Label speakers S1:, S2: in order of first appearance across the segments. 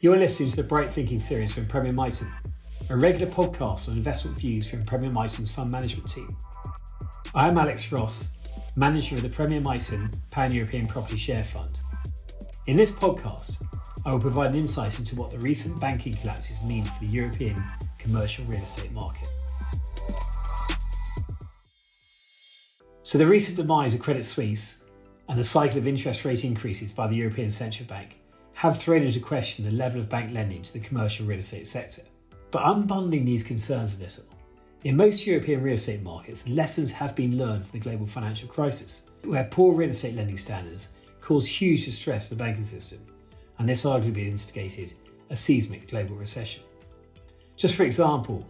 S1: You're listening to the Bright Thinking series from Premier Miton, a regular podcast on investment views from Premier Miton's fund management team. I am Alex Ross, manager of the Premier Miton Pan European Property Share Fund. In this podcast, I will provide an insight into what the recent banking collapses mean for the European commercial real estate market. So, the recent demise of Credit Suisse and the cycle of interest rate increases by the European Central Bank have thrown into question the level of bank lending to the commercial real estate sector. But unbundling these concerns a little, in most European real estate markets, lessons have been learned from the global financial crisis, where poor real estate lending standards caused huge distress to the banking system, and this arguably instigated a seismic global recession. Just for example,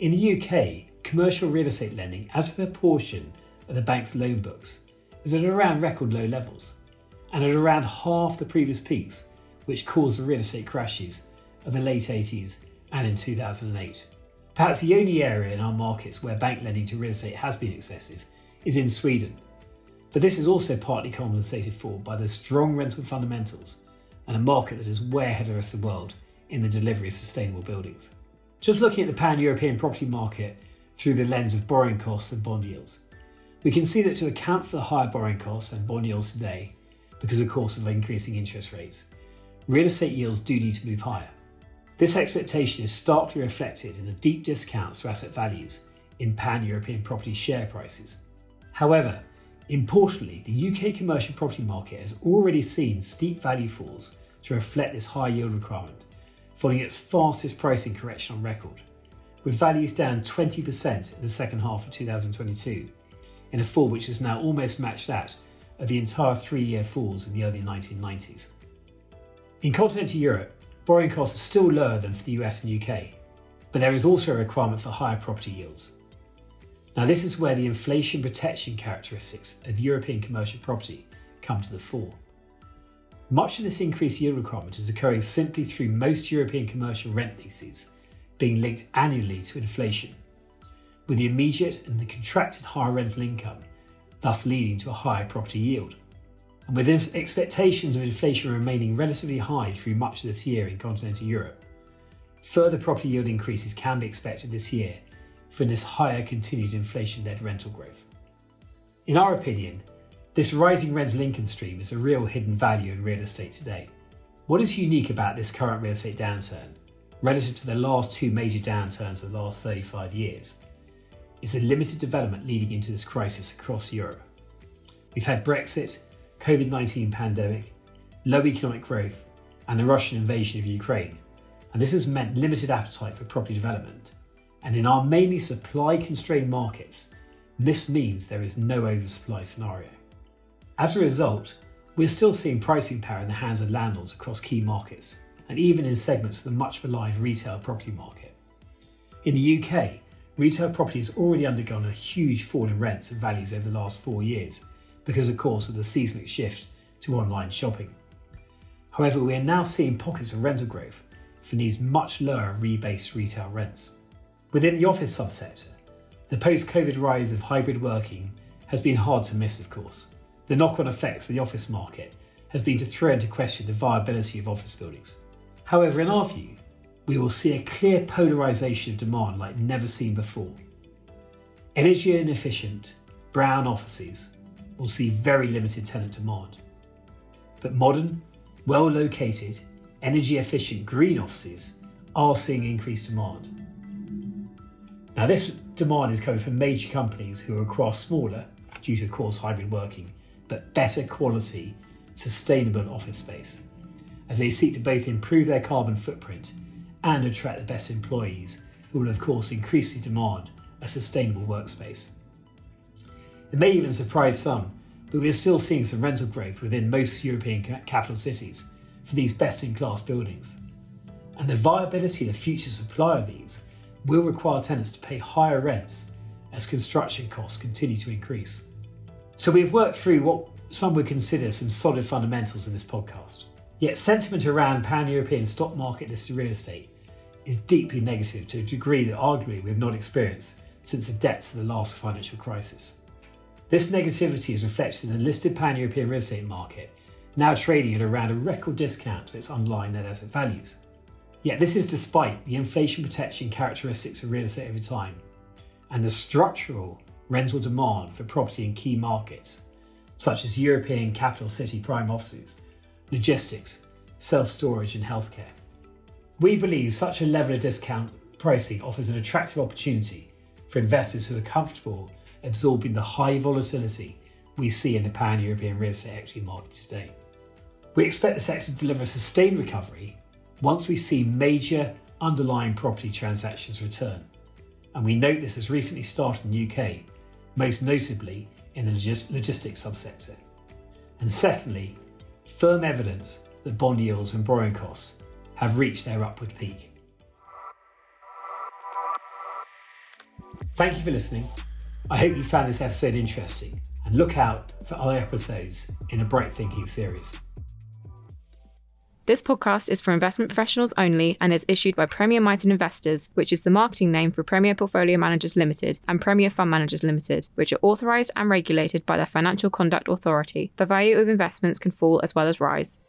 S1: in the UK, commercial real estate lending as a proportion of the bank's loan books is at around record low levels, and at around half the previous peaks which caused the real estate crashes of the late 80s and in 2008. Perhaps the only area in our markets where bank lending to real estate has been excessive is in Sweden. But this is also partly compensated for by the strong rental fundamentals and a market that is way ahead of the rest of the world in the delivery of sustainable buildings. Just looking at the pan European property market through the lens of borrowing costs and bond yields, we can see that to account for the higher borrowing costs and bond yields today, because of course of increasing interest rates, real estate yields do need to move higher. This expectation is starkly reflected in the deep discounts to asset values in pan European property share prices. However, importantly, the UK commercial property market has already seen steep value falls to reflect this high yield requirement, following its fastest pricing correction on record, with values down 20% in the second half of 2022, in a fall which has now almost matched that of the entire three year falls in the early 1990s. In continental Europe, borrowing costs are still lower than for the US and UK, but there is also a requirement for higher property yields. Now, this is where the inflation protection characteristics of European commercial property come to the fore. Much of this increased yield requirement is occurring simply through most European commercial rent leases being linked annually to inflation, with the immediate and the contracted higher rental income thus leading to a higher property yield. And with expectations of inflation remaining relatively high through much of this year in continental Europe, further property yield increases can be expected this year from this higher continued inflation led rental growth. In our opinion, this rising rental income stream is a real hidden value in real estate today. What is unique about this current real estate downturn, relative to the last two major downturns of the last 35 years, is the limited development leading into this crisis across Europe. We've had Brexit, COVID 19 pandemic, low economic growth, and the Russian invasion of Ukraine, and this has meant limited appetite for property development. And in our mainly supply constrained markets, this means there is no oversupply scenario. As a result, we're still seeing pricing power in the hands of landlords across key markets, and even in segments of the much maligned retail property market. In the UK, retail property has already undergone a huge fall in rents and values over the last four years, because, of course, of the seismic shift to online shopping. However, we are now seeing pockets of rental growth for these much lower rebased retail rents. Within the office subsector, the post COVID rise of hybrid working has been hard to miss, of course. The knock on effect for the office market has been to throw into question the viability of office buildings. However, in our view, we will see a clear polarisation of demand like never seen before. Energy inefficient, brown offices will see very limited tenant demand. But modern, well located, energy efficient green offices are seeing increased demand. Now, this demand is coming from major companies who require smaller, due to, of course, hybrid working, but better quality, sustainable office space, as they seek to both improve their carbon footprint and attract the best employees who will, of course, increasingly demand a sustainable workspace. It may even surprise some, but we are still seeing some rental growth within most European capital cities for these best in class buildings. and the viability of the future supply of these will require tenants to pay higher rents as construction costs continue to increase. So we've worked through what some would consider some solid fundamentals in this podcast. Yet sentiment around pan European stock market listed real estate is deeply negative to a degree that arguably we have not experienced since the depths of the last financial crisis. This negativity is reflected in the listed pan European real estate market, now trading at around a record discount to its underlying net asset values. Yet this is despite the inflation protection characteristics of real estate over time and the structural rental demand for property in key markets, such as European capital city prime offices, logistics, self storage, and healthcare. We believe such a level of discount pricing offers an attractive opportunity for investors who are comfortable absorbing the high volatility we see in the pan European real estate equity market today. We expect the sector to deliver a sustained recovery once we see major underlying property transactions return. And we note this has recently started in the UK, most notably in the logis- logistics subsector. And secondly, firm evidence that bond yields and borrowing costs have reached their upward peak. Thank you for listening. I hope you found this episode interesting and look out for other episodes in the Bright Thinking series.
S2: This podcast is for investment professionals only and is issued by Premier Miton Investors, which is the marketing name for Premier Portfolio Managers Limited and Premier Fund Managers Limited, which are authorised and regulated by the Financial Conduct Authority. The value of investments can fall as well as rise.